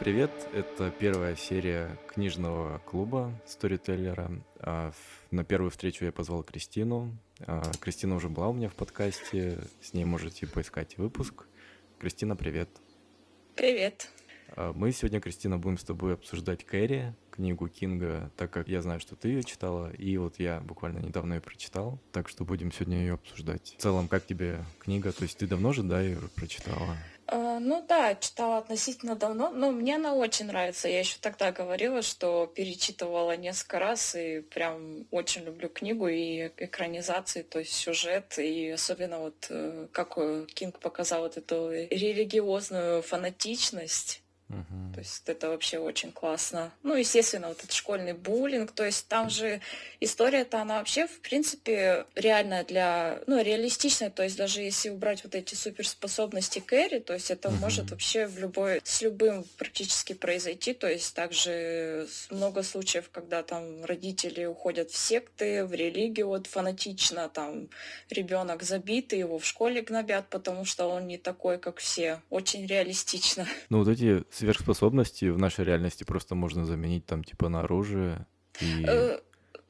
Привет! Это первая серия книжного клуба сторителлера. А, на первую встречу я позвал Кристину. А, Кристина уже была у меня в подкасте, с ней можете поискать выпуск. Кристина, привет! Привет! А, мы сегодня, Кристина, будем с тобой обсуждать Кэрри, книгу Кинга, так как я знаю, что ты ее читала, и вот я буквально недавно ее прочитал, так что будем сегодня ее обсуждать. В целом, как тебе книга? То есть ты давно же, да, ее прочитала? А, ну да, читала относительно давно, но мне она очень нравится. Я еще тогда говорила, что перечитывала несколько раз и прям очень люблю книгу и экранизации, то есть сюжет, и особенно вот э, как э, Кинг показал вот эту религиозную фанатичность Угу. То есть это вообще очень классно. Ну, естественно, вот этот школьный буллинг. То есть там же история-то, она вообще, в принципе, реальная для... Ну, реалистичная. То есть даже если убрать вот эти суперспособности Кэрри, то есть это угу. может вообще в любой... С любым практически произойти. То есть также много случаев, когда там родители уходят в секты, в религию вот фанатично, там ребенок забитый, его в школе гнобят, потому что он не такой, как все. Очень реалистично. Ну, вот эти сверхспособности в нашей реальности просто можно заменить там типа на оружие и э,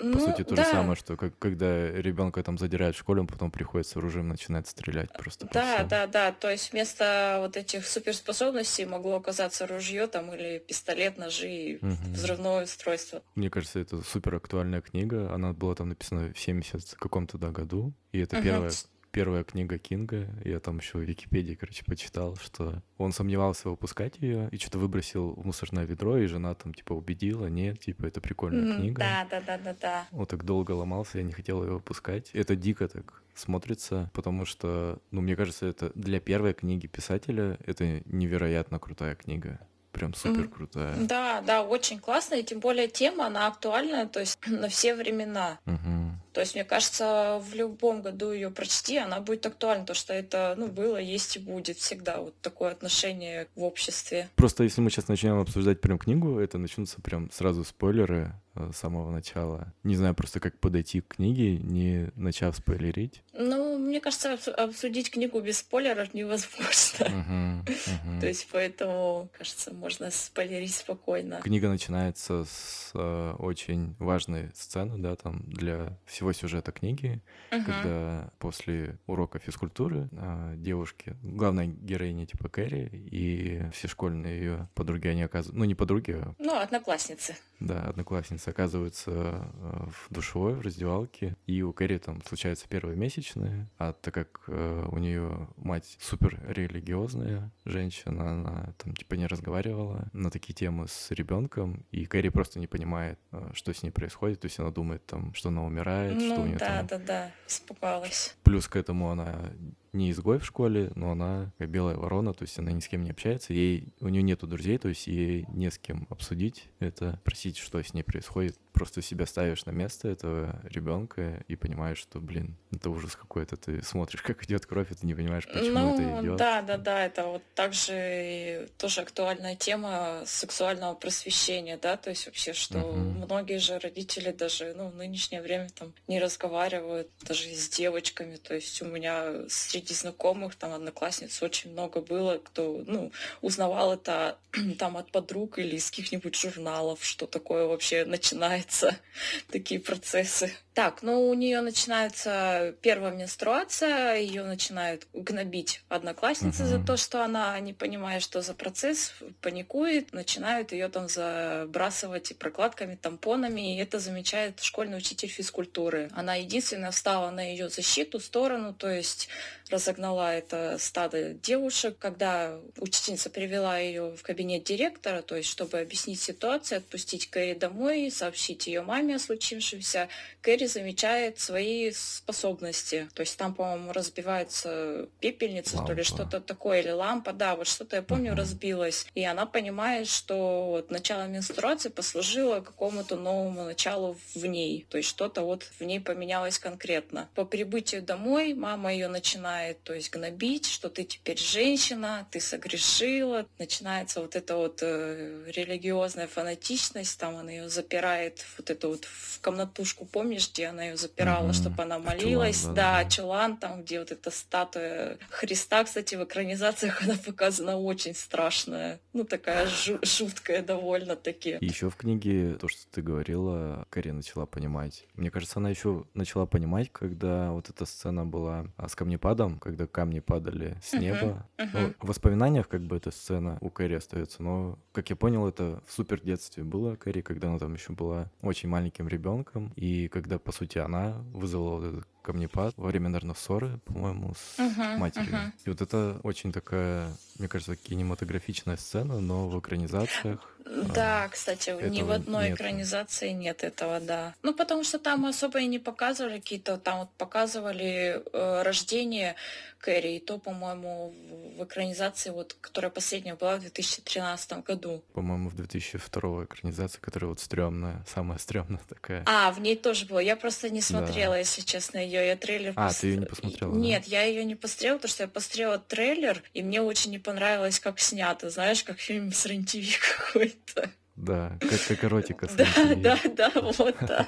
по ну, сути то да. же самое, что как, когда ребенка там задирают в школе, он потом приходит с оружием, начинает стрелять просто. Да, да, да. То есть вместо вот этих суперспособностей могло оказаться ружье там или пистолет, ножи, угу. взрывное устройство. Мне кажется, это супер актуальная книга. Она была там написана в 70 каком-то да, году, и это угу. первая первая книга Кинга, я там еще в Википедии, короче, почитал, что он сомневался выпускать ее и что-то выбросил в мусорное ведро, и жена там типа убедила, нет, типа это прикольная mm, книга. Да, да, да, да, да. Он так долго ломался, я не хотел ее выпускать. Это дико так смотрится, потому что, ну, мне кажется, это для первой книги писателя это невероятно крутая книга прям супер крутая. Да, да, очень классная, и тем более тема, она актуальна, то есть на все времена. Угу. То есть, мне кажется, в любом году ее прочти, она будет актуальна, то что это, ну, было, есть и будет всегда вот такое отношение в обществе. Просто если мы сейчас начнем обсуждать прям книгу, это начнутся прям сразу спойлеры, с самого начала. Не знаю просто, как подойти к книге, не начав спойлерить. Ну, мне кажется, обсудить книгу без спойлеров невозможно. Uh-huh, uh-huh. То есть, поэтому, кажется, можно спойлерить спокойно. Книга начинается с э, очень важной сцены, да, там, для всего сюжета книги, uh-huh. когда после урока физкультуры э, девушки, главная героиня типа Кэрри и все школьные ее подруги, они оказываются, ну, не подруги, а... Ну, одноклассницы. Да, одноклассницы оказываются э, в душевой, в раздевалке, и у Кэрри там случаются первые месячные, а так как э, у нее мать супер религиозная женщина, она там типа не разговаривала на такие темы с ребенком, и Кэрри просто не понимает, э, что с ней происходит, то есть она думает там, что она умирает, ну, что у нее да, там... да, да, испугалась. Плюс к этому она не изгой в школе, но она как белая ворона, то есть она ни с кем не общается, ей, у нее нету друзей, то есть ей не с кем обсудить это, просить, что с ней происходит просто себя ставишь на место этого ребенка и понимаешь, что, блин, это ужас какой-то. Ты смотришь, как идет кровь, и ты не понимаешь, почему ну, это идет. Да, да, да, это вот также тоже актуальная тема сексуального просвещения, да, то есть вообще, что uh-huh. многие же родители даже, ну, в нынешнее время там не разговаривают даже с девочками, то есть у меня среди знакомых, там, одноклассниц очень много было, кто, ну, узнавал это там от подруг или из каких-нибудь журналов, что такое вообще начинает начинаются такие процессы. Так, ну у нее начинается первая менструация, ее начинают гнобить одноклассницы uh-huh. за то, что она не понимает, что за процесс, паникует, начинают ее там забрасывать и прокладками, тампонами, и это замечает школьный учитель физкультуры. Она единственная встала на ее защиту, сторону, то есть разогнала это стадо девушек. Когда учительница привела ее в кабинет директора, то есть чтобы объяснить ситуацию, отпустить Кэрри домой, сообщить ее маме о случившемся, Кэрри замечает свои способности. То есть там, по-моему, разбивается пепельница, лампа. то ли что-то такое, или лампа, да, вот что-то я помню, разбилась. И она понимает, что вот начало менструации послужило какому-то новому началу в ней. То есть что-то вот в ней поменялось конкретно. По прибытию домой мама ее начинает, то есть гнобить, что ты теперь женщина, ты согрешила. Начинается вот эта вот э, религиозная фанатичность, там она ее запирает вот эту вот в комнатушку, помнишь, где она ее запирала, mm-hmm. чтобы она молилась, чулан, да, да, да, чулан, там, где вот эта статуя Христа, кстати, в экранизациях она показана очень страшная, ну такая жуткая довольно-таки. Еще в книге то, что ты говорила, Кэрри начала понимать. Мне кажется, она еще начала понимать, когда вот эта сцена была с камнепадом, когда камни падали с неба. Ну, в воспоминаниях как бы эта сцена у Кэрри остается, но, как я понял, это в супер детстве было Кэрри, когда она там еще была очень маленьким ребенком, и когда, по сути, она вызвала вот этот камнепад во время, наверное, ссоры, по-моему, с uh-huh, матерью. Uh-huh. И вот это очень такая, мне кажется, кинематографичная сцена, но в экранизациях да, кстати, ни в одной нет. экранизации нет этого, да. Ну, потому что там особо и не показывали какие-то, там вот показывали э, рождение Кэрри, и то, по-моему, в экранизации, вот, которая последняя была в 2013 году. По-моему, в 2002 экранизации, которая вот стрёмная, самая стрёмная такая. А, в ней тоже было. Я просто не смотрела, да. если честно, ее. Я трейлер... А, пос... ты ее не посмотрела? Нет, да? я ее не посмотрела, потому что я посмотрела трейлер, и мне очень не понравилось, как снято. Знаешь, как фильм с рен какой-то. Да, как, как эротика. Да, да, да, вот, да.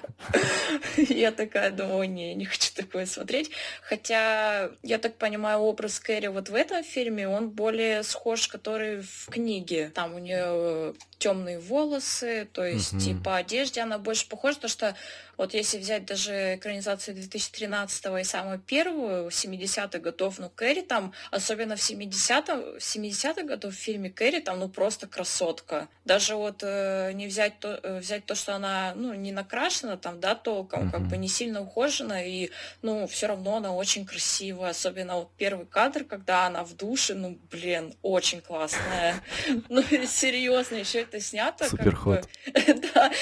Я такая думаю, не, не хочу такое смотреть. Хотя, я так понимаю, образ Кэрри вот в этом фильме, он более схож, который в книге. Там у нее темные волосы, то есть угу. и по одежде она больше похожа, потому что вот если взять даже экранизацию 2013 и самую первую, 70-х годов, ну, Кэрри там, особенно в 70-х, 70 годов в фильме Кэрри там, ну, просто красотка. Даже вот э, не взять то, э, взять то, что она, ну, не накрашена там, да, толком, uh-huh. как бы не сильно ухожена, и, ну, все равно она очень красивая, особенно вот первый кадр, когда она в душе, ну, блин, очень классная. Ну, серьезно, еще это снято. Суперход. Да.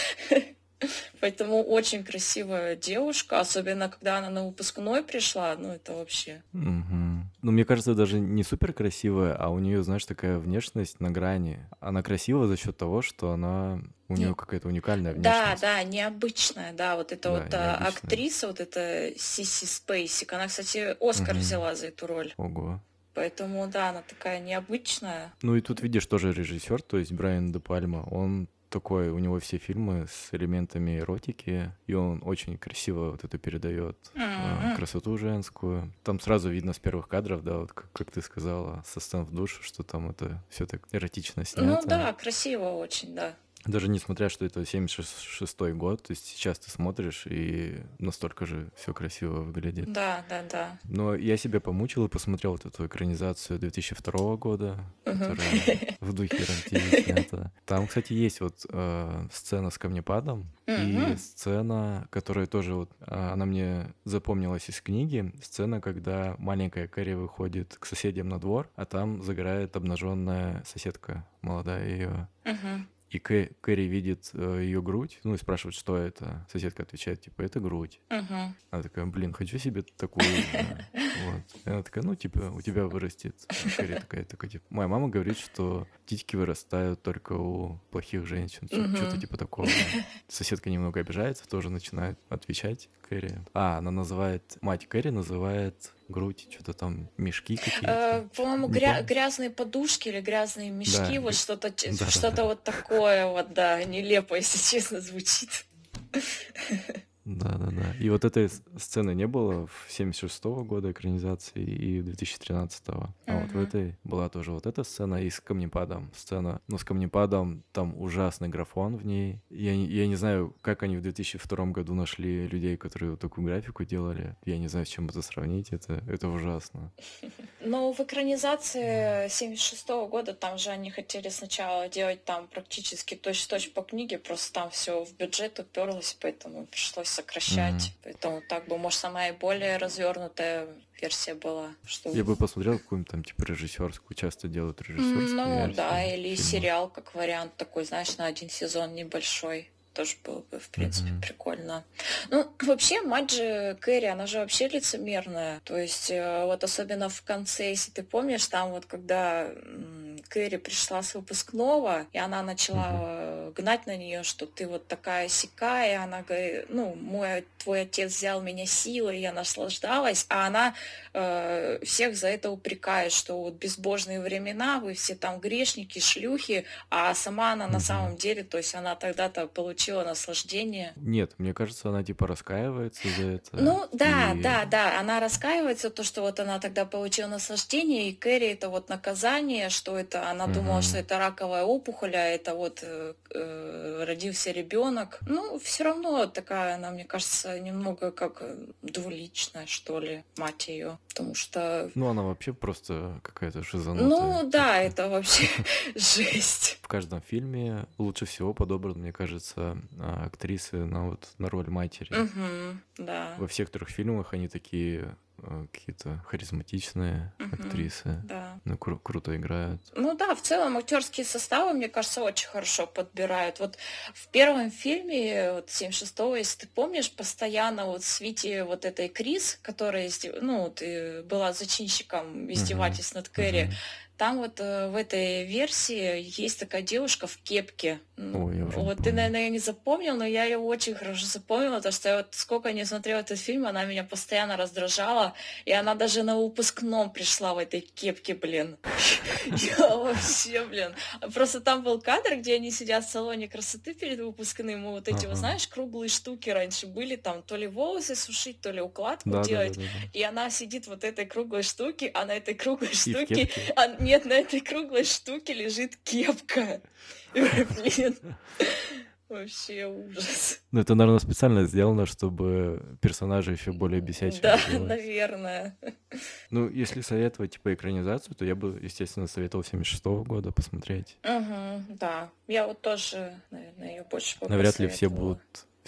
Поэтому очень красивая девушка, особенно когда она на выпускной пришла, ну это вообще. Угу. Ну, мне кажется, даже не супер красивая, а у нее, знаешь, такая внешность на грани. Она красива за счет того, что она у нее какая-то уникальная внешность. Да, да, необычная, да, вот эта да, вот а, необычная. актриса, вот эта Сиси Спейсик, она, кстати, Оскар угу. взяла за эту роль. Ого. Поэтому, да, она такая необычная. Ну и тут видишь тоже режиссер, то есть Брайан Де Пальма, он такой, у него все фильмы с элементами эротики, и он очень красиво вот это передает mm-hmm. красоту женскую. Там сразу видно с первых кадров, да, вот как, как ты сказала, со сцен в душу, что там это все так эротично снято. Ну да, красиво очень, да. Даже несмотря, что это 76-й год, то есть сейчас ты смотришь, и настолько же все красиво выглядит. Да, да, да. Но я себя помучил и посмотрел вот эту экранизацию 2002 года, которая в духе РМТV снята. Там, кстати, есть вот э, сцена с камнепадом, и сцена, которая тоже вот, а, она мне запомнилась из книги, сцена, когда маленькая Кэрри выходит к соседям на двор, а там загорает обнаженная соседка молодая ее. И Кэ Кэрри видит э, ее грудь, ну и спрашивает, что это. Соседка отвечает, типа, это грудь. Uh-huh. Она такая, блин, хочу себе такую. Вот. И она такая, ну, типа, у тебя вырастет. Кэрри такая, такая, типа, моя мама говорит, что титьки вырастают только у плохих женщин. Uh-huh. Что-то типа такого. Соседка немного обижается, тоже начинает отвечать Кэрри. А, она называет, мать Кэрри называет грудь, что-то там мешки какие-то. Э, по-моему, гря- грязные подушки или грязные мешки, да. вот что-то, да, что-то да. вот такое вот, да, нелепо, если честно, звучит. Да-да-да. И вот этой сцены не было в 76-го года экранизации и 2013-го. А uh-huh. вот в этой была тоже вот эта сцена и с камнепадом. Сцена, но с камнепадом там ужасный графон в ней. Я, я не знаю, как они в 2002 году нашли людей, которые вот такую графику делали. Я не знаю, с чем это сравнить. Это, это ужасно. Но в экранизации 76-го года там же они хотели сначала делать там практически точь-в-точь по книге, просто там все в бюджет уперлось, поэтому пришлось сокращать. Mm-hmm. Поэтому так бы, может, самая более развернутая версия была. Что... Я бы посмотрел какую-нибудь там типа режиссерскую, часто делают режиссерскую. Ну версию, да, или фильма. сериал как вариант такой, знаешь, на один сезон небольшой тоже было бы, в принципе, mm-hmm. прикольно. Ну, вообще, мать же Кэрри, она же вообще лицемерная. То есть, э, вот особенно в конце, если ты помнишь, там вот когда Кэрри пришла с выпускного, и она начала гнать на нее, что ты вот такая сикая, она говорит, ну, мой твой отец взял меня силой, я наслаждалась, а она э, всех за это упрекает, что вот безбожные времена, вы все там грешники, шлюхи, а сама она на самом деле, то есть она тогда-то получила наслаждение. Нет, мне кажется, она типа раскаивается за это. Ну да, и... да, да, она раскаивается, то, что вот она тогда получила наслаждение, и Кэрри это вот наказание, что это, она угу. думала, что это раковая опухоль, а это вот э, э, родился ребенок. Ну, все равно такая она, мне кажется, немного как э, двуличная, что ли, мать ее. Потому что... Ну, она вообще просто какая-то шизанутая. Ну, да, это вообще жесть. В каждом фильме лучше всего подобран, мне кажется, актрисы на вот на роль матери. да. Во всех трех фильмах они такие какие-то харизматичные угу, актрисы. Да. Ну, кру- круто играют. Ну да, в целом актерские составы, мне кажется, очень хорошо подбирают. Вот в первом фильме, вот 76-го, если ты помнишь, постоянно вот в свете вот этой Крис, которая ну, вот, была зачинщиком издевательств угу, над Кэрри, угу. Там вот э, в этой версии есть такая девушка в кепке. Ой, я вот ты, наверное, не запомнил, но я ее очень хорошо запомнила, потому что я вот сколько не смотрела этот фильм, она меня постоянно раздражала, и она даже на выпускном пришла в этой кепке, блин. Я вообще, блин. Просто там был кадр, где они сидят в салоне красоты перед выпускным, и вот эти, вот знаешь, круглые штуки раньше были, там то ли волосы сушить, то ли укладку делать, и она сидит вот этой круглой штуки, а на этой круглой штуке нет, на этой круглой штуке лежит кепка. Блин. Вообще ужас. Ну, это, наверное, специально сделано, чтобы персонажи еще более бесячие Да, наверное. Ну, если советовать, типа, экранизацию, то я бы, естественно, советовал 76 -го года посмотреть. Угу, да. Я вот тоже, наверное, ее больше Навряд ли все будут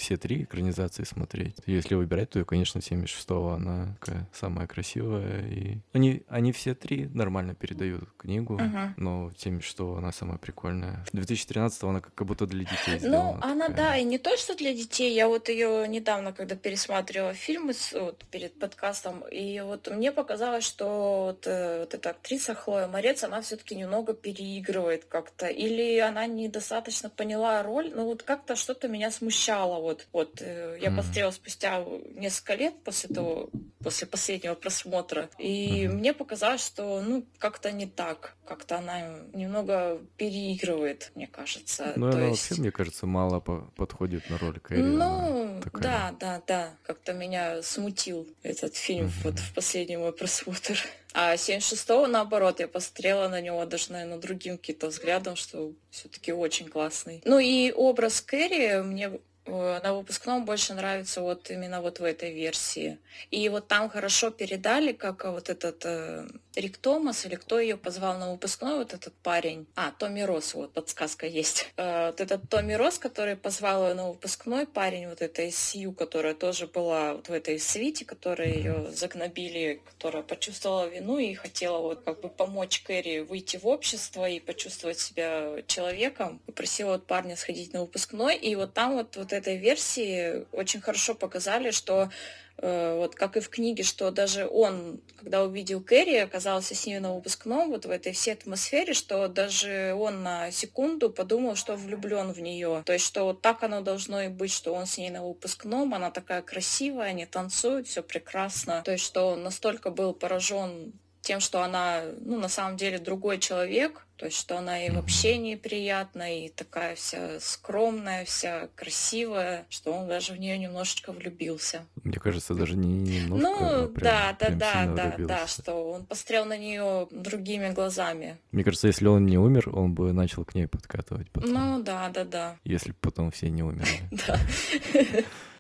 все три экранизации смотреть. Если выбирать, то, конечно, 76-го она такая самая красивая. И они, они все три нормально передают книгу, uh-huh. но 76-го она самая прикольная. 2013-го она как будто для детей ну, сделана. Ну, она, такая. да, и не то, что для детей. Я вот ее недавно, когда пересматривала фильмы вот, перед подкастом, и вот мне показалось, что вот, э, вот эта актриса Хлоя Морец, она все-таки немного переигрывает как-то. Или она недостаточно поняла роль, ну вот как-то что-то меня смущало вот. Вот э, я посмотрела спустя несколько лет после того, после последнего просмотра, и mm-hmm. мне показалось, что ну как-то не так, как-то она немного переигрывает, мне кажется. Ну, она есть... вообще, мне кажется, мало по- подходит на роль Кэрри. Ну, такая... да, да, да, как-то меня смутил этот фильм mm-hmm. вот в последний мой просмотр. А 76-го, наоборот, я посмотрела на него даже, наверное, другим каким-то взглядом, что все-таки очень классный. Ну и образ Кэрри мне на выпускном больше нравится вот именно вот в этой версии. И вот там хорошо передали, как вот этот э, Рик Томас, или кто ее позвал на выпускной, вот этот парень. А, Томми Рос, вот подсказка есть. Э, вот этот Томми Рос, который позвал ее на выпускной парень, вот этой Сью, которая тоже была вот в этой свите, которая ее загнобили, которая почувствовала вину и хотела вот как бы помочь Кэрри выйти в общество и почувствовать себя человеком. Попросила вот парня сходить на выпускной, и вот там вот, вот этой версии очень хорошо показали, что вот как и в книге, что даже он, когда увидел Кэрри, оказался с ней на выпускном, вот в этой всей атмосфере, что даже он на секунду подумал, что влюблен в нее. То есть, что вот так оно должно и быть, что он с ней на выпускном, она такая красивая, они танцуют, все прекрасно. То есть, что он настолько был поражен тем, что она, ну, на самом деле другой человек, то есть, что она и в общении приятная, и такая вся скромная, вся красивая, что он даже в нее немножечко влюбился. Мне кажется, даже не немножко. Ну, а прям, да, да, прям да, да, влюбился. да, что он посмотрел на нее другими глазами. Мне кажется, если он не умер, он бы начал к ней подкатывать потом. Ну, да, да, да. Если бы потом все не умерли. Да.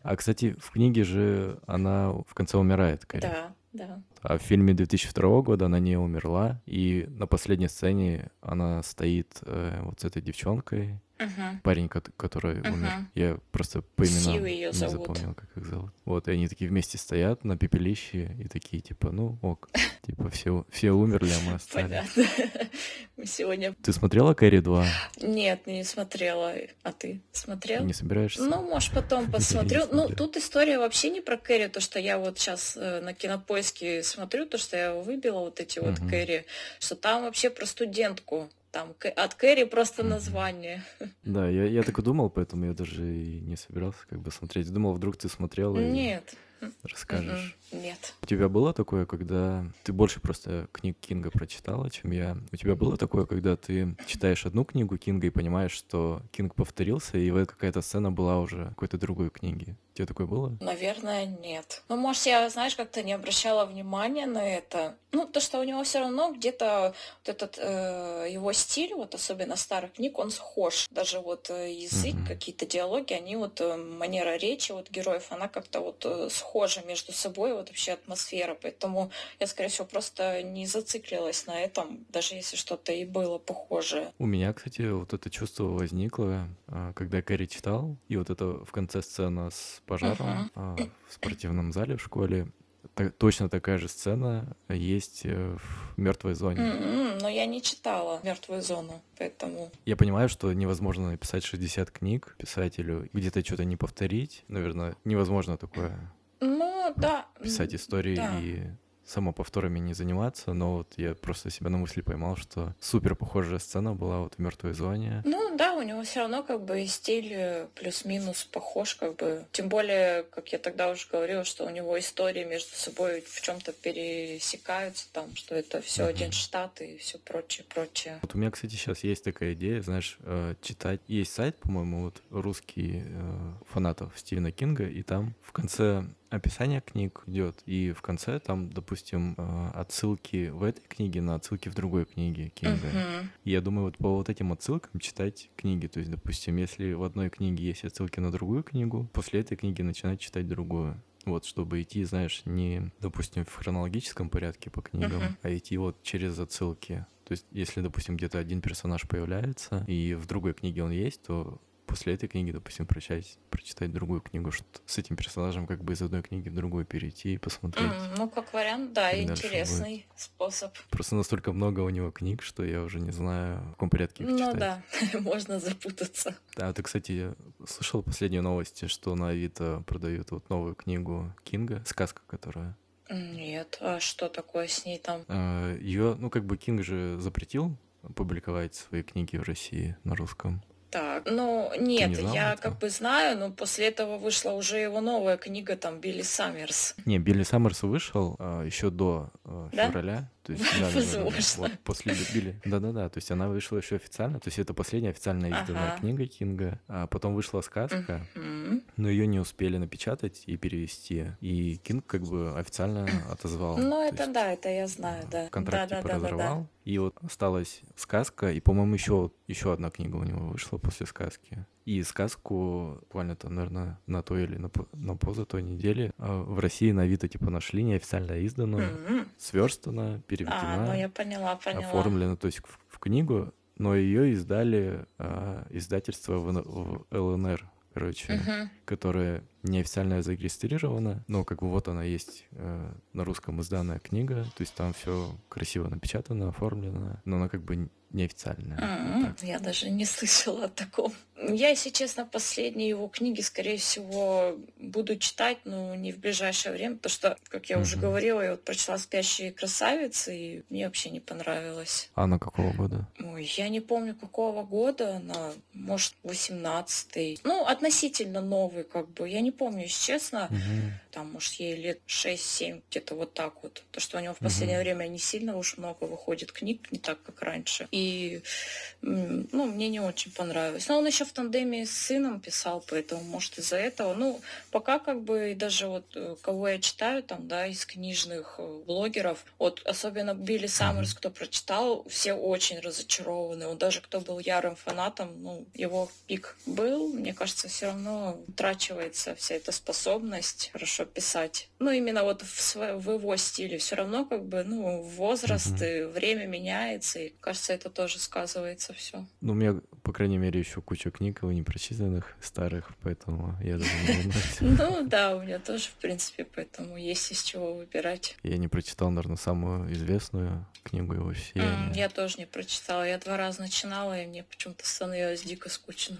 А, кстати, в книге же она в конце умирает, Кэрри. Да, да. А в фильме 2002 года она не умерла, и на последней сцене она стоит э, вот с этой девчонкой, uh-huh. парень, который uh-huh. умер. Я просто по именам не зовут. запомнил, как их зовут. Вот, и они такие вместе стоят на пепелище и такие, типа, ну ок, типа все, все умерли, а мы остались. Понятно. Мы сегодня... Ты смотрела Кэрри 2? Нет, не смотрела. А ты смотрел? Не собираешься? Ну, может, потом посмотрю. Ну, тут история вообще не про Кэрри, то, что я вот сейчас э, на кинопоиске смотрю, то, что я выбила вот эти вот Кэрри, что там вообще про студентку там от Кэрри просто название. Да, я, я так и думал, поэтому я даже и не собирался как бы смотреть. Думал, вдруг ты смотрела и Нет. расскажешь. Нет. У тебя было такое, когда ты больше просто книг Кинга прочитала, чем я? У тебя было такое, когда ты читаешь одну книгу Кинга и понимаешь, что Кинг повторился, и вот какая-то сцена была уже какой-то другой книги? Тебя такое было? Наверное, нет. Ну, может, я, знаешь, как-то не обращала внимания на это. Ну, то, что у него все равно где-то вот этот э, его стиль, вот особенно старых книг, он схож. Даже вот э, язык, mm-hmm. какие-то диалоги, они вот э, манера речи вот героев, она как-то вот э, схожа между собой, вот вообще атмосфера. Поэтому я, скорее всего, просто не зациклилась на этом, даже если что-то и было похожее. У меня, кстати, вот это чувство возникло, а, когда Кэрри читал, и вот это в конце сцена с пожаром uh-huh. в спортивном зале в школе. Так, точно такая же сцена есть э, в мертвой зоне. Mm-hmm, но я не читала мертвую зону, поэтому. Я понимаю, что невозможно написать 60 книг писателю, где-то что-то не повторить. Наверное, невозможно такое. Ну, да. Писать истории да. и самоповторами не заниматься, но вот я просто себя на мысли поймал, что супер похожая сцена была вот в мертвой зоне. Ну да, у него все равно как бы стиль э, плюс-минус похож, как бы. Тем более, как я тогда уже говорила, что у него истории между собой в чем-то пересекаются, там, что это все один штат и все прочее, прочее. Вот у меня, кстати, сейчас есть такая идея, знаешь, э, читать. Есть сайт, по-моему, вот русский э, фанатов Стивена Кинга, и там в конце описание книг идет, и в конце там, допустим, э, отсылки в этой книге на отсылки в другой книге Кинга. Uh-huh. И я думаю, вот по вот этим отсылкам читать книги. То есть, допустим, если в одной книге есть отсылки на другую книгу, после этой книги начинать читать другую. Вот, чтобы идти, знаешь, не, допустим, в хронологическом порядке по книгам, uh-huh. а идти вот через отсылки. То есть, если, допустим, где-то один персонаж появляется, и в другой книге он есть, то после этой книги, допустим, прочитать, прочитать другую книгу, что с этим персонажем как бы из одной книги в другую перейти и посмотреть. Mm, ну, как вариант, да, интересный способ. Просто настолько много у него книг, что я уже не знаю, в каком порядке их ну, читать. Ну да, можно запутаться. Да, ты, кстати, слышал последние новости, что на Авито продают вот новую книгу Кинга, сказка, которая нет, а что такое с ней там? А, Ее, ну, как бы Кинг же запретил публиковать свои книги в России на русском. Так, ну нет, не знал я этого? как бы знаю, но после этого вышла уже его новая книга, там, Билли Саммерс. Не, Билли Саммерс вышел а, еще до а, да? февраля. То есть, да, вот после Билли. Да-да-да, то есть она вышла еще официально, то есть это последняя официально изданная ага. книга Кинга, а потом вышла сказка, но ее не успели напечатать и перевести, и Кинг как бы официально отозвал. Ну это есть, да, это я знаю, да. Контракт да, типа да, разорвал, да, да. и вот осталась сказка, и, по-моему, еще, еще одна книга у него вышла после сказки. И сказку буквально там, наверное, на той или на, на поза той неделе а, в России на Авито типа нашли неофициально изданную, mm-hmm. сверстана, переведена, а, ну я поняла, поняла. оформлена, то есть в, в книгу, но ее издали а, издательство в, в ЛНР, короче, uh-huh. которая неофициально зарегистрирована, но как бы вот она есть э, на русском изданная книга, то есть там все красиво напечатано, оформлено, но она как бы неофициальная. Mm-hmm. Вот я даже не слышала о таком. Я, если честно, последние его книги, скорее всего, буду читать, но не в ближайшее время, потому что, как я mm-hmm. уже говорила, я вот прочла «Спящие красавицы», и мне вообще не понравилось. А она какого года? Ой, я не помню, какого года она, может, 18-й. Ну, относительно новый, как бы. Я не помню, если честно. Mm-hmm. Там, может, ей лет 6-7, где-то вот так вот. То, что у него в последнее mm-hmm. время не сильно уж много выходит книг, не так, как раньше. И и ну, мне не очень понравилось. Но он еще в тандеме с сыном писал, поэтому, может, из-за этого. Ну, пока как бы даже вот э, кого я читаю там, да, из книжных э, блогеров, вот особенно Билли Саммерс, кто прочитал, все очень разочарованы. Он даже кто был ярым фанатом, ну, его пик был, мне кажется, все равно утрачивается вся эта способность хорошо писать. Ну, именно вот в, св- в его стиле. Все равно как бы, ну, возраст, mm-hmm. время меняется, и кажется, это тоже сказывается все. Ну, у меня, по крайней мере, еще куча книг непрочитанных, старых, поэтому я даже не Ну да, у меня тоже, в принципе, поэтому есть из чего выбирать. Я не прочитал, наверное, самую известную книгу его «Сияние». Я тоже не прочитала. Я два раза начинала, и мне почему-то становилось дико скучно.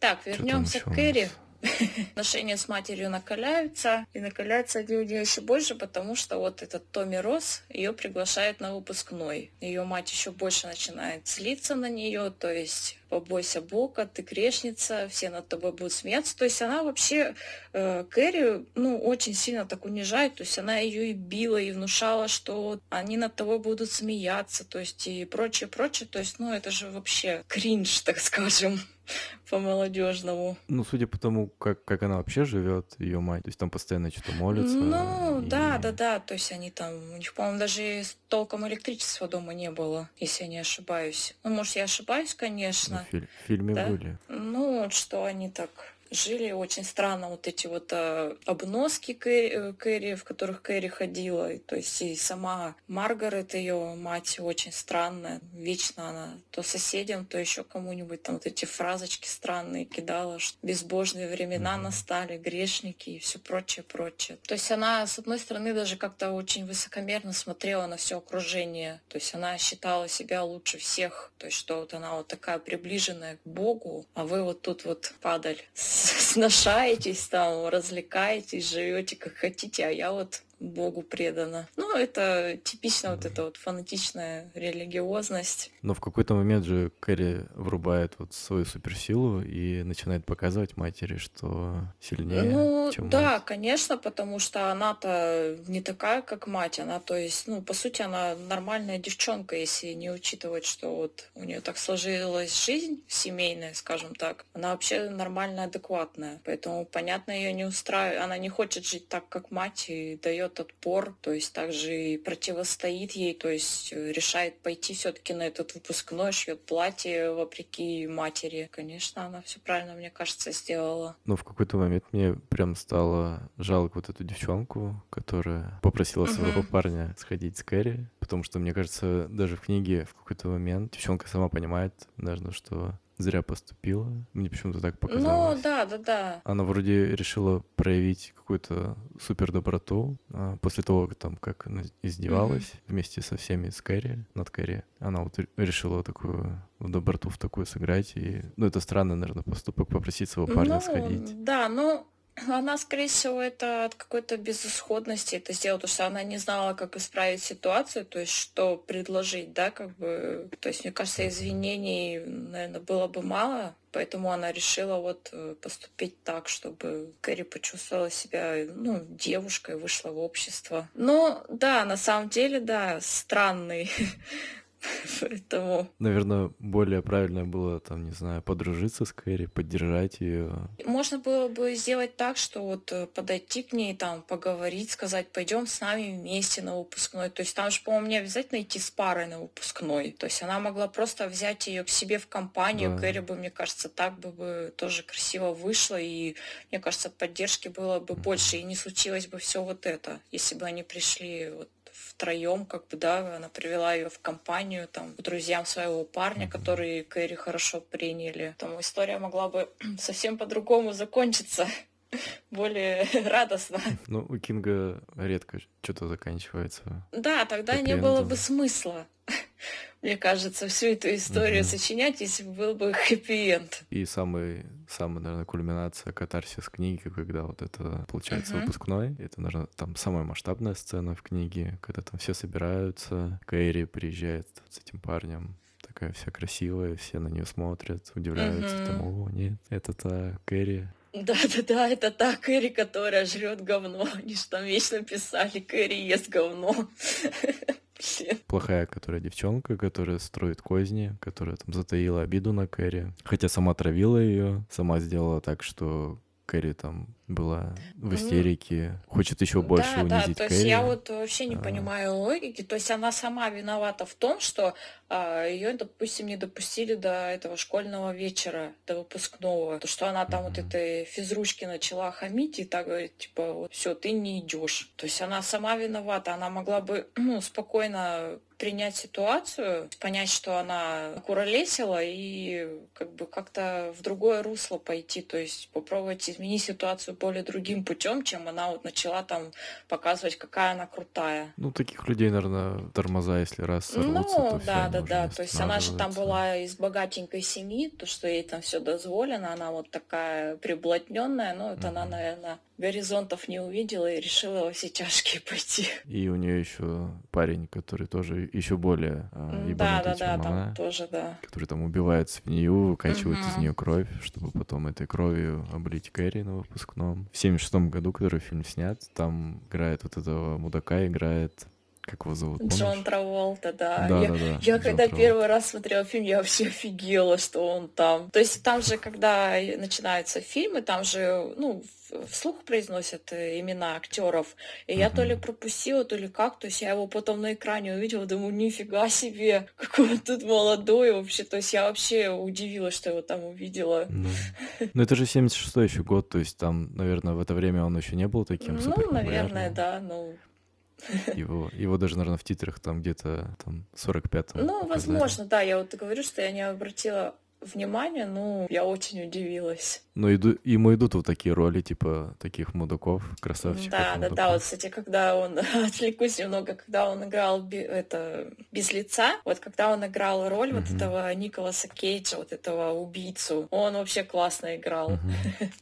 Так, вернемся к Кэрри. Отношения с матерью накаляются, и накаляются нее еще больше, потому что вот этот Томми Росс ее приглашает на выпускной. Ее мать еще больше начинает злиться на нее, то есть побойся Бога, ты грешница, все над тобой будут смеяться. То есть она вообще э, Кэрри, ну, очень сильно так унижает, то есть она ее и била, и внушала, что они над тобой будут смеяться, то есть и прочее, прочее. То есть, ну, это же вообще кринж, так скажем по-молодежному. Ну, судя по тому, как, как она вообще живет, ее мать, то есть там постоянно что-то молится. Ну, и... да, да, да. То есть они там, у них, по-моему, даже толком электричества дома не было, если я не ошибаюсь. Ну, может, я ошибаюсь, конечно. Ну, в фильме да? были. Ну, что они так жили очень странно вот эти вот э, обноски Кэрри, э, Кэрри, в которых Кэрри ходила. То есть и сама Маргарет, ее мать, очень странная. Вечно она то соседям, то еще кому-нибудь там вот эти фразочки странные кидала, что безбожные времена настали, грешники и все прочее, прочее. То есть она, с одной стороны, даже как-то очень высокомерно смотрела на все окружение. То есть она считала себя лучше всех. То есть что вот она вот такая приближенная к Богу, а вы вот тут вот падаль сношаетесь там, развлекаетесь, живете как хотите, а я вот Богу предана. Ну, это типично вот эта вот фанатичная религиозность. Но в какой-то момент же Кэрри врубает вот свою суперсилу и начинает показывать матери, что сильнее, ну, чем да, мать. конечно, потому что она-то не такая, как мать. Она, то есть, ну, по сути, она нормальная девчонка, если не учитывать, что вот у нее так сложилась жизнь семейная, скажем так. Она вообще нормальная, адекватная. Поэтому, понятно, ее не устраивает. Она не хочет жить так, как мать, и дает дает отпор, то есть также и противостоит ей, то есть э, решает пойти все-таки на этот выпускной, шьет платье вопреки матери. Конечно, она все правильно, мне кажется, сделала. Но в какой-то момент мне прям стало жалко вот эту девчонку, которая попросила своего uh-huh. парня сходить с Кэрри, потому что, мне кажется, даже в книге в какой-то момент девчонка сама понимает, наверное, что зря поступила. Мне почему-то так ну показалось. Ну, да, да, да. Она вроде решила проявить какую-то супер доброту а после того, там, как она издевалась mm-hmm. вместе со всеми с Кэрри, над Кэрри. Она вот решила такую доброту в такую сыграть. И, ну, это странный, наверное, поступок попросить своего парня ну, сходить. Да, ну, она, скорее всего, это от какой-то безысходности это сделала, потому что она не знала, как исправить ситуацию, то есть что предложить, да, как бы, то есть, мне кажется, извинений, наверное, было бы мало, поэтому она решила вот э, поступить так, чтобы Кэрри почувствовала себя, ну, девушкой, вышла в общество. Ну, да, на самом деле, да, странный Поэтому... Наверное, более правильно было, там, не знаю, подружиться с Кэрри, поддержать ее. Можно было бы сделать так, что вот э, подойти к ней, там, поговорить, сказать, пойдем с нами вместе на выпускной. То есть там же, по-моему, не обязательно идти с парой на выпускной. То есть она могла просто взять ее к себе в компанию. Да. Кэрри бы, мне кажется, так бы, бы тоже красиво вышло. И, мне кажется, поддержки было бы больше. И не случилось бы все вот это, если бы они пришли вот втроем, как бы, да, она привела ее в компанию, там, к друзьям своего парня, которые Кэрри хорошо приняли. Там история могла бы совсем по-другому закончиться более радостно. Ну, у Кинга редко что-то заканчивается. Да, тогда не было бы смысла мне кажется, всю эту историю угу. сочинять, если бы был бы хэппи-энд. И самый, самая, наверное, кульминация катарсис книги, когда вот это получается угу. выпускной. Это, наверное, там самая масштабная сцена в книге, когда там все собираются, Кэрри приезжает с этим парнем, такая вся красивая, все на нее смотрят, удивляются, угу. там, о, нет, это та Кэрри. Да-да-да, это та Кэрри, которая жрет говно. Они же там вечно писали, Кэрри ест говно. Плохая, которая девчонка, которая строит козни, которая там затаила обиду на Кэрри. Хотя сама травила ее, сама сделала так, что Кэрри там была в истерике, хочет еще больше да, унизить да, то есть я вот вообще не а... понимаю логики. То есть она сама виновата в том, что а, ее, допустим, не допустили до этого школьного вечера, до выпускного. То, что она там mm-hmm. вот этой физручки начала хамить и так говорит, типа, вот, все, ты не идешь. То есть она сама виновата, она могла бы ну, спокойно принять ситуацию, понять, что она куролесила и как бы как-то в другое русло пойти, то есть попробовать изменить ситуацию более другим путем, чем она вот начала там показывать, какая она крутая. Ну, таких людей, наверное, тормоза, если раз сорвутся, Ну, то да, да, да. То есть она же там была из богатенькой семьи, то, что ей там все дозволено, она вот такая приблотненная, ну, вот она, Мгм. наверное, горизонтов не увидела и решила во все тяжкие пойти. И у нее еще парень, который тоже еще более М, Да, да, да, там тоже, да. который там убивает свинью, выкачивает из Мгм. нее кровь, чтобы потом этой кровью облить Кэрри на выпускном. В 76 году, который фильм снят, там играет вот этого мудака, играет, как его зовут, помнишь? Джон Траволта, да. Да, Я, да, да. я Джон когда Траволта. первый раз смотрела фильм, я вообще офигела, что он там. То есть там же, когда начинаются фильмы, там же, ну, вслух произносят э, имена актеров. И я то ли пропустила, то ли как. То есть я его потом на экране увидела, думаю, нифига себе, какой он тут молодой вообще. То есть я вообще удивилась, что его там увидела. Ну, ну это же 76 еще год, то есть там, наверное, в это время он еще не был таким Ну, наверное, да. Ну, Его, его даже, наверное, в титрах там где-то там 45-м ну возможно, да. Я вот говорю, что я не обратила внимания, ну, я очень удивилась. Но иду, ему идут вот такие роли, типа таких мудаков, красавчиков. Да, да, да. мудаков. Вот, кстати, когда он отвлекусь немного, когда он играл би- это без лица, вот когда он играл роль вот Мгм. этого Николаса Кейджа, вот этого убийцу, он вообще классно играл. Мгм.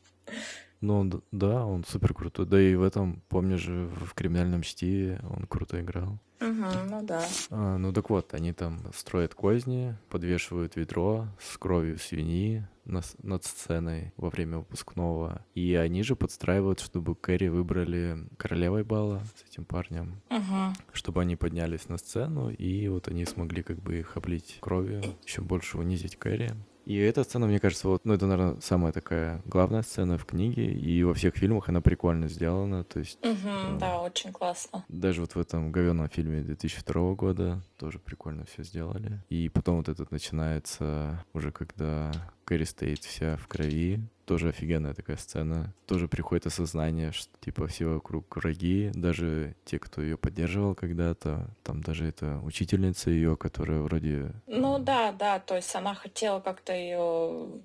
Ну, да, он супер крутой. Да и в этом, помню же, в «Криминальном чтиве» он круто играл. Ну да. А, ну так вот, они там строят козни, подвешивают ведро с кровью свиньи на над сценой во время выпускного. И они же подстраивают, чтобы Кэрри выбрали королевой бала с этим парнем, Мгм. чтобы они поднялись на сцену, и вот они смогли как бы их облить кровью, еще больше унизить Кэрри. И эта сцена, мне кажется, вот, ну, это, наверное, самая такая главная сцена в книге, и во всех фильмах она прикольно сделана, то есть Мгм, да, очень классно. даже вот в этом говенном фильме 2002 года тоже прикольно все сделали. И потом вот этот начинается уже когда Кэрри стоит вся в крови. Тоже офигенная такая сцена. Тоже приходит осознание, что типа все вокруг враги, даже те, кто ее поддерживал когда-то. Там даже эта учительница ее, которая вроде... Ну да, да, то есть она хотела как-то ее,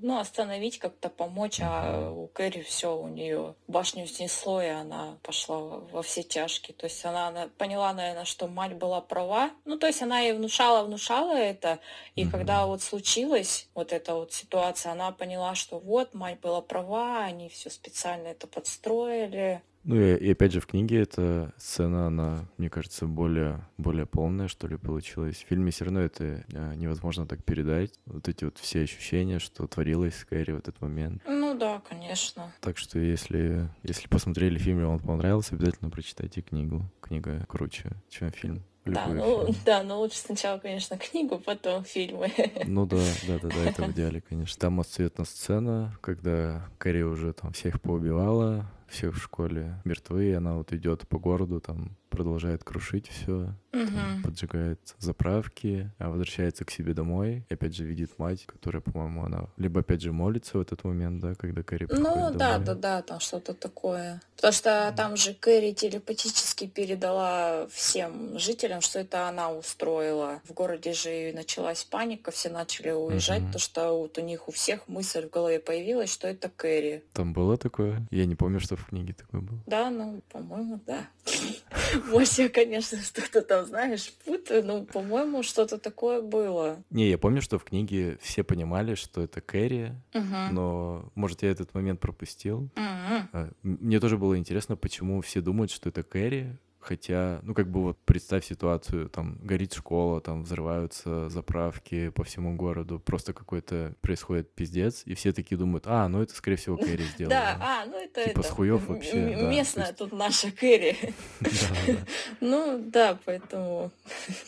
ну, остановить, как-то помочь, а у Кэрри все, у нее башню снесло, и она пошла во все тяжкие. То есть она на- поняла, наверное, что мать была права. Ну, то есть она ей внушала, внушала это, и Мгм. когда вот случилась вот эта вот ситуация, она поняла, что вот, мать была права, они все специально это подстроили. Ну и, и опять же в книге эта сцена, она, мне кажется, более, более полная, что ли, получилась. В фильме все равно это а, невозможно так передать. Вот эти вот все ощущения, что творилось с Кэрри в этот момент. Ну да, конечно. Так что если, если посмотрели фильм и он понравился, обязательно прочитайте книгу. Книга круче, чем фильм. Да, Любой ну, да, но лучше сначала, конечно, книгу, потом фильмы. Ну да, да, да, да, это в идеале, конечно. Там отцветна сцена, когда Кэрри уже там всех поубивала, всех в школе мертвы, и она вот идет по городу, там продолжает крушить все, Мгм. поджигает заправки, а возвращается к себе домой, и опять же видит мать, которая, по-моему, она либо опять же молится в этот момент, да, когда Кэрри Ну приходит да, домой. да, да, там что-то такое. Потому что там же Кэрри телепатически передала всем жителям, что это она устроила. В городе же и началась паника, все начали уезжать, Мгм. то что вот у них у всех мысль в голове появилась, что это Кэрри. Там было такое? Я не помню, что в книге такое было. Да, ну, по-моему, да. Может, я, конечно, что-то там, знаешь, путаю, но, по-моему, что-то такое было. Не, я помню, что в книге все понимали, что это Кэрри, Мгм. но, может, я этот момент пропустил. М- Мне тоже было интересно, почему все думают, что это Кэрри, хотя, ну, как бы вот представь ситуацию, там горит школа, там взрываются заправки по всему городу, просто какой-то происходит пиздец, и все такие думают, а, ну это, скорее всего, Кэрри сделала. Да, а, ну это Типа с хуёв вообще, Местная тут наша Кэрри. Ну да, поэтому,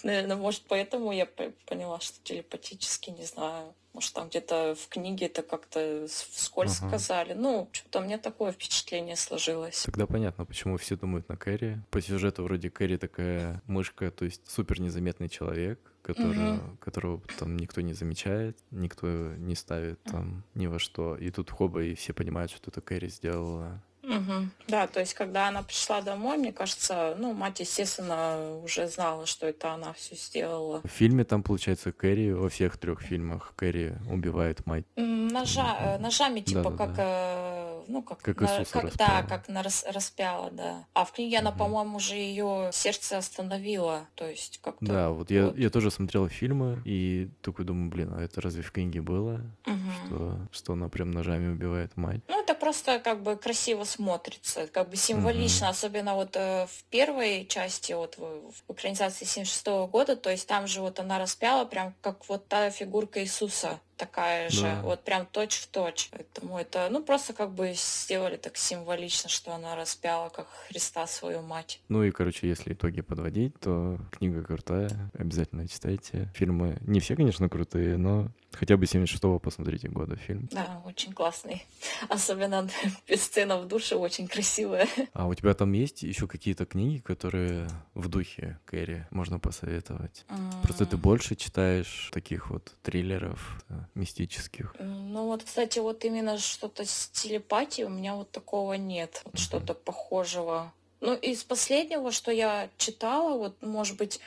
наверное, может, поэтому я по- поняла, что телепатически, не знаю. Может, там где-то в книге это как-то вскользь Ага. сказали. Ну, что-то у меня такое впечатление сложилось. Тогда понятно, почему все думают на Кэрри. По сюжету вроде Кэрри такая мышка, то есть супер незаметный человек, которого, Мгм. которого там никто не замечает, никто не ставит там ни во что. И тут хоба, и все понимают, что это Кэрри сделала. Мгм. Да, то есть, когда она пришла домой, мне кажется, ну, мать, естественно, уже знала, что это она все сделала. В фильме там, получается, Кэрри, во всех трех фильмах Кэрри убивает мать. Ножа, э, ножами, типа, Да-да-да. как э, ну, как, Как на- Иисуса как, да, распяла. как на рас- распяла, да. А в книге она, Мгм. по-моему, уже ее сердце остановила, то есть как-то Да, вот я, вот. я тоже смотрел фильмы и такой думаю, блин, а это разве в книге было, Мгм. что, что она прям ножами убивает мать? Ну, это просто как бы красиво смотрится, как бы символично, Мгм. особенно вот э, в первой части, вот в, в экранизации 76 года, то есть там же вот она распяла прям как вот та фигурка Иисуса, такая же, Да. вот прям точь в точь. Поэтому это, ну, просто как бы сделали так символично, что она распяла как Христа свою мать. Ну и, короче, если итоги подводить, то книга крутая, обязательно читайте. Фильмы не все, конечно, крутые, но хотя бы 76-го посмотрите года фильм. Да, очень классный. Особенно сцена в душе очень красивая. А у тебя там есть еще какие-то книги, которые в духе Кэрри можно посоветовать? Просто ты больше читаешь таких вот триллеров э, мистических. Ну вот, кстати, вот именно что-то с телепатией у меня вот такого нет, вот Мгм. что-то похожего. Ну, из последнего, что я читала, вот, может быть,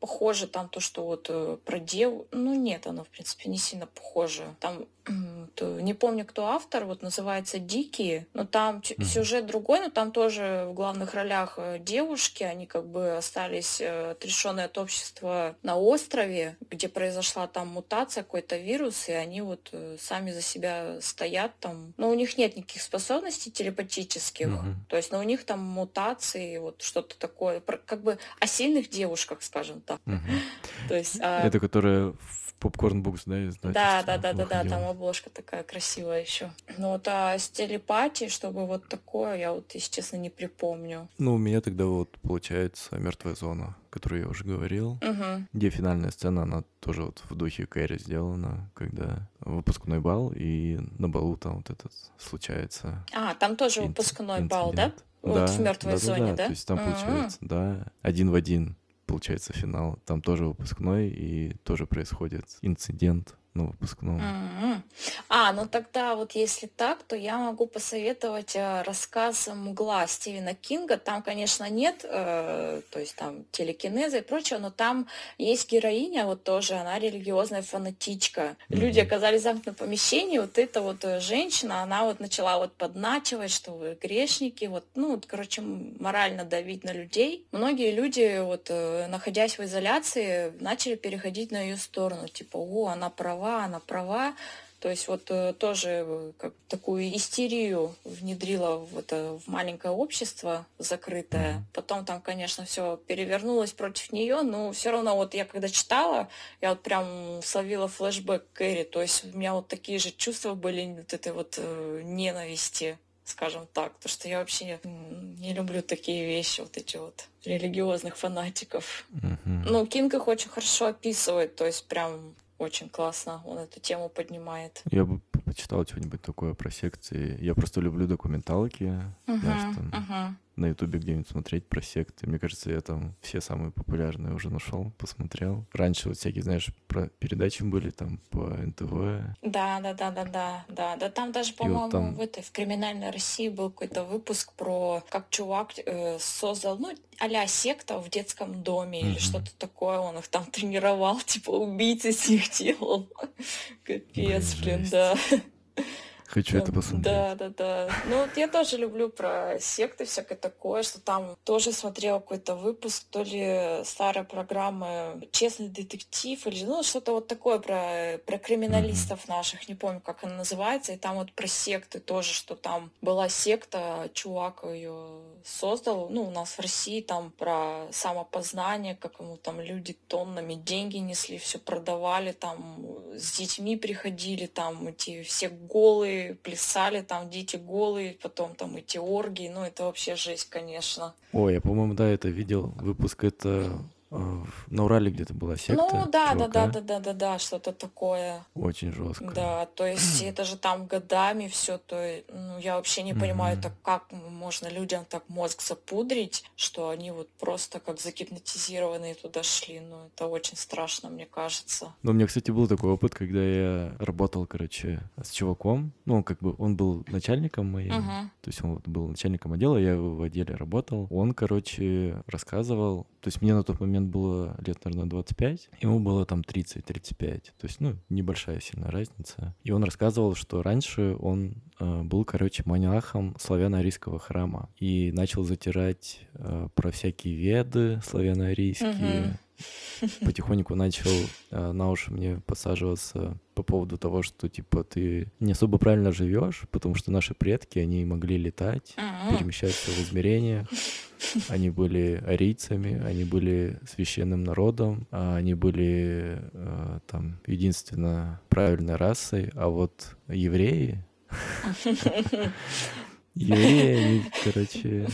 похоже там то, что вот э, про дев... Ну, нет, оно, в принципе, не сильно похоже. Там, не помню, кто автор, вот называется «Дикие», но там Мгм. сюжет другой, но там тоже в главных ролях э, девушки, они как бы остались э, отрешенные от общества на острове, где произошла там мутация, какой-то вирус, и они вот сами за себя стоят там. Но у них нет никаких способностей телепатических, Мгм. то есть, но у них там мутации, вот что-то такое, как бы о сильных девушках, скажем так. То есть, а, Это которая в Попкорн Букс, да, да, издательство да, да, да, да, выходила? там обложка такая красивая еще. Ну вот а с телепатией, чтобы вот такое, я вот, если честно, не припомню. Ну, у меня тогда вот получается мертвая зона, которую я уже говорил. Угу. Где финальная сцена, она тоже вот в духе Кэрри сделана, когда выпускной бал, и на балу там вот этот случается А, там тоже выпускной бал, да? Вот в мертвой зоне, да? То есть там М. получается, да, один в один получается финал. Там тоже выпускной, и тоже происходит инцидент на выпускном. М. А, ну тогда вот если так, то я могу посоветовать э, рассказ «Мгла» Стивена Кинга. Там, конечно, нет, э, то есть там телекинеза и прочего, но там есть героиня, вот тоже, она религиозная фанатичка. Люди Мгм. оказались в замкнутом помещении, вот эта вот э, женщина, она вот начала вот подначивать, что вы грешники, вот, ну, вот, короче, морально давить на людей. Многие люди, вот, э, находясь в изоляции, начали переходить на ее сторону, типа, о, она права, она права. То есть вот э, тоже э, как такую истерию внедрила в это в маленькое общество закрытое. Потом там, конечно, все перевернулось против нее, но все равно вот я когда читала, я вот прям словила флешбэк Кэрри. То есть у меня вот такие же чувства были вот этой вот э, ненависти скажем так, то что я вообще не люблю такие вещи, вот эти вот религиозных фанатиков. Мгм. Ну, Кинг их очень хорошо описывает, то есть прям очень классно он эту тему поднимает. Я бы почитал что-нибудь такое про секции. Я просто люблю документалки, знаешь, там мгм. На ютубе где-нибудь смотреть про секты. Мне кажется, я там все самые популярные уже нашел, посмотрел. Раньше вот всякие, знаешь, про передачи были там по НТВ. Да, да, да, да, да, да. Да там даже, вот по-моему, там- в этой в криминальной России был какой-то выпуск про как чувак э, создал, ну, а-ля секта в детском доме или Мгм. что-то такое. Он их там тренировал, типа убийц из них делал. Капец, блин, да. Хочу это Там, посмотреть. Да, да, да. Ну вот я тоже люблю про секты всякое такое, что там тоже смотрела какой-то выпуск, то ли старой программы «Честный детектив» или ну что-то вот такое про, про криминалистов наших, не помню, как она называется, и там вот про секты тоже, что там была секта, чувак ее создал, ну у нас в России там про самопознание, как ему там люди тоннами деньги несли, все продавали, там с детьми приходили, там эти все голые плясали, там дети голые, потом там эти оргии, ну это вообще жесть, конечно. Ой, я, по-моему, да, это видел. Выпуск это на Урале где-то была секта. ну да, да, да, да, да, да, да, что-то такое. Очень жестко. Да, то есть это же там годами все, то ну, я вообще не понимаю, так как можно людям так мозг запудрить, что они вот просто как загипнотизированные туда шли, ну это очень страшно, мне кажется. Но у меня, кстати, был такой опыт, когда я работал, короче, с чуваком. Ну, он как бы, он был начальником моим. Мгм. То есть он вот был начальником отдела, я в отделе работал. Он, короче, рассказывал. То есть мне на тот момент момент было лет, наверное, 25, ему было там 30-35, то есть, ну, небольшая сильная разница. И он рассказывал, что раньше он э, был, короче, монахом славяно-арийского храма и начал затирать э, про всякие веды славяно-арийские, mm-hmm потихоньку начал э, на уши мне подсаживаться по поводу того, что типа ты не особо правильно живешь, потому что наши предки, они могли летать, перемещаться в измерениях, они были арийцами, они были священным народом, а они были э, там единственно правильной расой, а вот евреи, евреи, они, короче,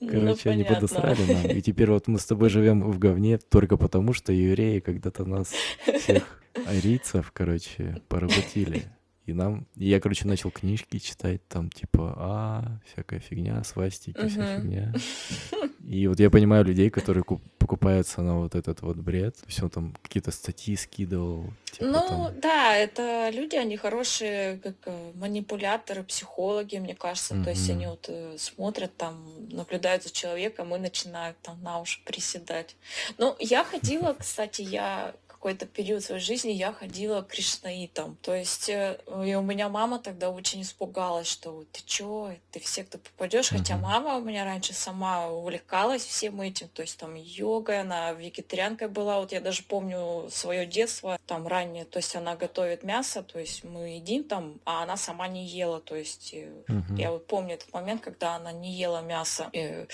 Короче, ну, они подосрали нам. И теперь вот мы с тобой живем в говне только потому, что евреи когда-то нас всех арийцев, короче, поработили. И нам... И я, короче, начал книжки читать, там, типа, а, всякая фигня, свастики, uh-huh. вся фигня. И вот я понимаю людей, которые куп- покупаются на вот этот вот бред. Все там какие-то статьи скидывал. Типа, ну, там... да, это люди, они хорошие, как э, манипуляторы, психологи, мне кажется. Uh-huh. То есть они вот э, смотрят там, наблюдают за человеком и начинают там на уши приседать. Ну, я ходила, кстати, я какой-то период своей жизни я ходила к кришнаитам. То есть э, и у меня мама тогда очень испугалась, что ты чё, ты все, кто попадешь. Хотя мама у меня раньше сама увлекалась всем этим. То есть там йога, она вегетарианкой была. Вот я даже помню свое детство там раннее. То есть она готовит мясо, то есть мы едим там, а она сама не ела. То есть uh-huh. я вот помню этот момент, когда она не ела мясо. И,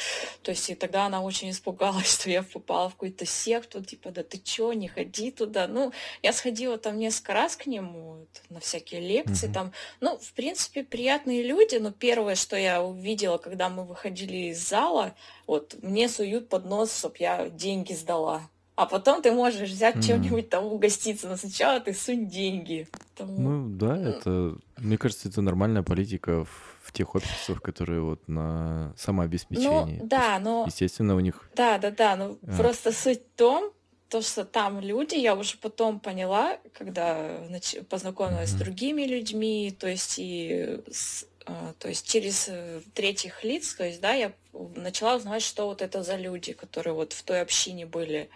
то есть и тогда она очень испугалась, что я попала в какую-то секту, типа, да ты чё, не ходи туда. Ну, я сходила там несколько раз к нему на всякие лекции. Mm-hmm. Там, ну, в принципе, приятные люди, но первое, что я увидела, когда мы выходили из зала, вот мне суют под нос, чтобы я деньги сдала. А потом ты можешь взять mm. чем-нибудь там угоститься, но сначала ты сунь деньги. Тому... Ну да, это, мне кажется, это нормальная политика в, в тех обществах, которые вот на самообеспечении. Ну да, но... Естественно, у них... Да, да, да, но а. просто суть в том, то, что там люди, я уже потом поняла, когда познакомилась mm-hmm. с другими людьми, то есть и с, а, то есть через э, третьих лиц, то есть, да, я начала узнавать, что вот это за люди, которые вот в той общине были.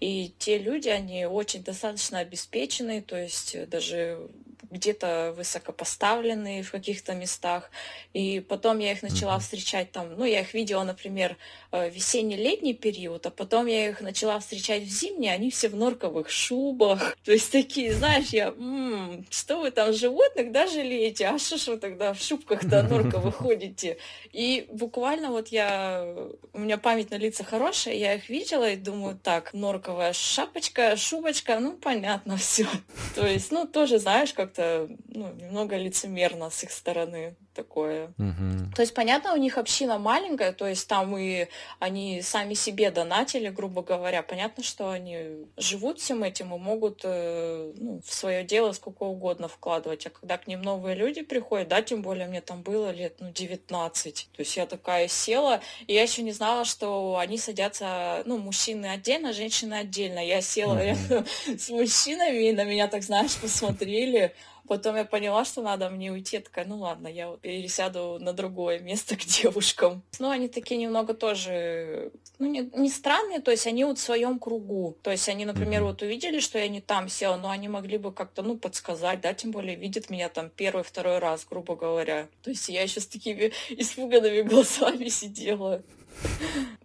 И те люди, они очень достаточно обеспеченные, то есть даже где-то высокопоставленные в каких-то местах. И потом я их начала встречать там, ну, я их видела, например, э, весенне-летний период, а потом я их начала встречать в зимний, они все в норковых шубах. То есть такие, знаешь, я, м-м, что вы там животных, да, жалеете? А что ж вы тогда в шубках-то норковых ходите? И буквально вот я, у меня память на лица хорошая, я их видела и думаю, так, норковая шапочка, шубочка, ну, понятно все. То есть, ну, тоже, знаешь, как-то это ну, немного лицемерно с их стороны такое. Угу. То есть, понятно, у них община маленькая, то есть там и они сами себе донатили, грубо говоря. Понятно, что они живут всем этим и могут э, ну, в свое дело сколько угодно вкладывать. А когда к ним новые люди приходят, да, тем более мне там было лет ну, 19. То есть я такая села, и я еще не знала, что они садятся, ну, мужчины отдельно, женщины отдельно. Я села угу. рядом с мужчинами, и на меня так, знаешь, посмотрели. Потом я поняла, что надо мне уйти. Я такая, ну ладно, я вот пересяду на другое место к девушкам. Ну, они такие немного тоже, ну, не, не странные, то есть они вот в своем кругу. То есть они, например, вот увидели, что я не там села, но они могли бы как-то, ну, подсказать, да, тем более видят меня там первый, второй раз, грубо говоря. То есть я еще с такими испуганными глазами сидела.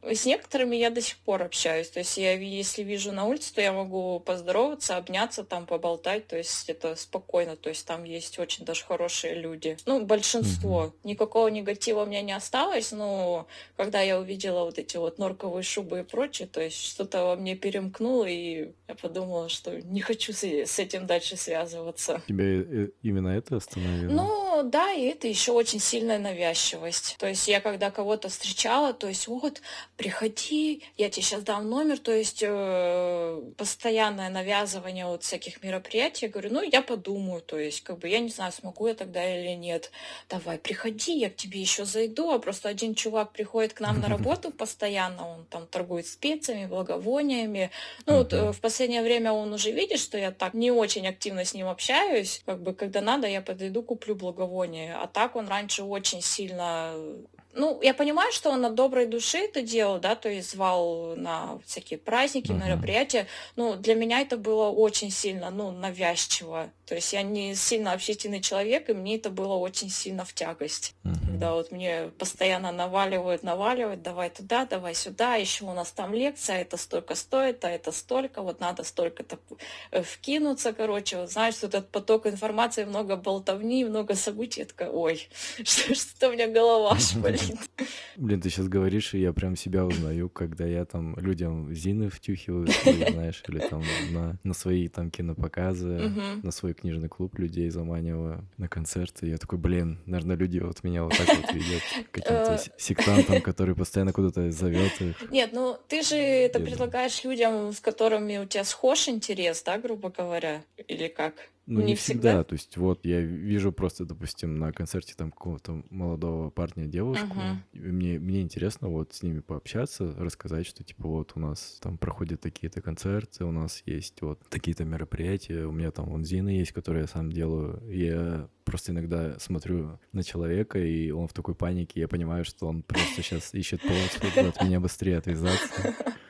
С некоторыми я до сих пор общаюсь. То есть я, если вижу на улице, то я могу поздороваться, обняться, там поболтать. То есть это спокойно. То есть там есть очень даже хорошие люди. Ну, большинство. Никакого негатива у меня не осталось, но когда я увидела вот эти вот норковые шубы и прочее, то есть что-то во мне перемкнуло, и я подумала, что не хочу с, этим дальше связываться. Тебя именно это остановило? Ну, да, и это еще очень сильная навязчивость. То есть я когда кого-то встречала, то есть вот, приходи, я тебе сейчас дам номер, то есть э, постоянное навязывание вот всяких мероприятий, я говорю, ну, я подумаю, то есть, как бы, я не знаю, смогу я тогда или нет, давай, приходи, я к тебе еще зайду, а просто один чувак приходит к нам на работу постоянно, он там торгует специями, благовониями, ну, вот э, в последнее время он уже видит, что я так не очень активно с ним общаюсь, как бы, когда надо, я подойду, куплю благовоние, а так он раньше очень сильно Ну, я понимаю, что он от доброй души это делал, да, то есть звал на всякие праздники, uh-huh. мероприятия. Ну, для меня это было очень сильно, ну, навязчиво. То есть я не сильно общительный человек, и мне это было очень сильно в тягость. Uh-huh. Когда вот мне постоянно наваливают, наваливают, давай туда, давай сюда, еще у нас там лекция, это столько стоит, а это столько, вот надо столько-то э, вкинуться, короче, вот знаешь, вот этот поток информации, много болтовни, много событий, я такая, ой, что-то у меня голова шпалит. Блин, ты сейчас говоришь, и я прям себя узнаю, когда я там людям зины втюхиваю, знаешь, или там на, на свои там кинопоказы, на свой книжный клуб людей заманиваю на концерты. Я такой, блин, наверное, люди вот меня вот так вот видят каким-то э. сектантом, который постоянно куда-то зовет их. Нет, ну ты же это предлагаешь людям, с которыми у тебя схож интерес, да, грубо говоря, или как? Ну, не, не всегда. всегда. То есть вот я вижу просто, допустим, на концерте там какого-то молодого парня, девушку, uh-huh. и мне, мне интересно вот с ними пообщаться, рассказать, что типа вот у нас там проходят такие-то концерты, у нас есть вот такие-то мероприятия, у меня там вон Зина есть, которую я сам делаю. Я просто иногда смотрю на человека, и он в такой панике, я понимаю, что он просто сейчас ищет повод, чтобы от меня быстрее отвязаться.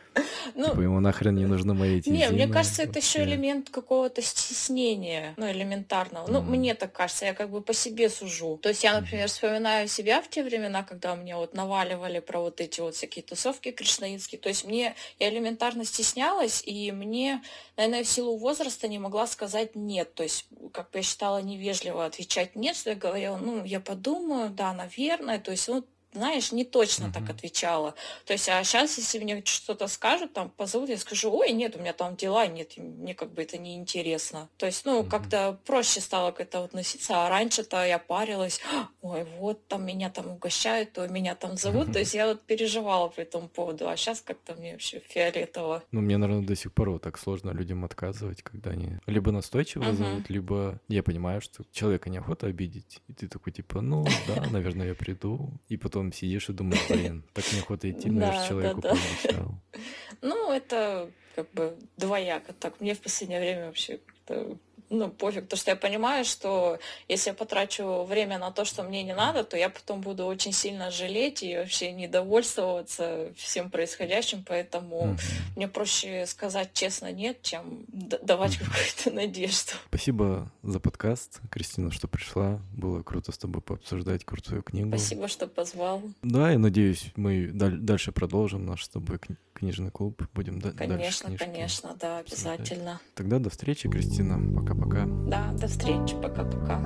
Ну, типа ему нахрен не нужны мои эти Не, мне кажется, это еще элемент какого-то стеснения, ну, элементарного. Ну, мне так кажется, я как бы по себе сужу. То есть я, например, вспоминаю себя в те времена, когда мне вот наваливали про вот эти вот всякие тусовки кришнаитские. То есть мне, я элементарно стеснялась, и мне, наверное, в силу возраста не могла сказать нет. То есть, как бы я считала невежливо отвечать нет, что я говорила, ну, я подумаю, да, наверное. То есть, ну, знаешь, не точно uh-huh. так отвечала. То есть, а сейчас, если мне что-то скажут, там, позовут, я скажу, ой, нет, у меня там дела, нет, мне как бы это не интересно. То есть, ну, uh-huh. как-то проще стало к этому относиться, а раньше-то я парилась, ой, вот там меня там угощают, то меня там зовут, uh-huh. то есть я вот переживала по этому поводу, а сейчас как-то мне вообще фиолетово. Ну, мне, наверное, до сих пор вот так сложно людям отказывать, когда они либо настойчиво uh-huh. зовут, либо я понимаю, что человека неохота обидеть, и ты такой, типа, ну, да, наверное, я приду, и потом потом сидишь и думаешь, блин, так неохота идти, но я же человеку да, пообещал. Ну, это как бы двояко так. Мне в последнее время вообще как-то ну, пофиг, потому что я понимаю, что если я потрачу время на то, что мне не надо, то я потом буду очень сильно жалеть и вообще недовольствоваться всем происходящим, поэтому mm-hmm. мне проще сказать честно нет, чем давать mm-hmm. какую-то надежду. Спасибо за подкаст, Кристина, что пришла. Было круто с тобой пообсуждать крутую книгу. Спасибо, что позвал. Да, я надеюсь, мы дальше продолжим наш с тобой книжный клуб. Будем конечно, дальше Конечно, да, обязательно. Тогда до встречи, Кристина. Пока-пока. Да, до встречи. Пока-пока.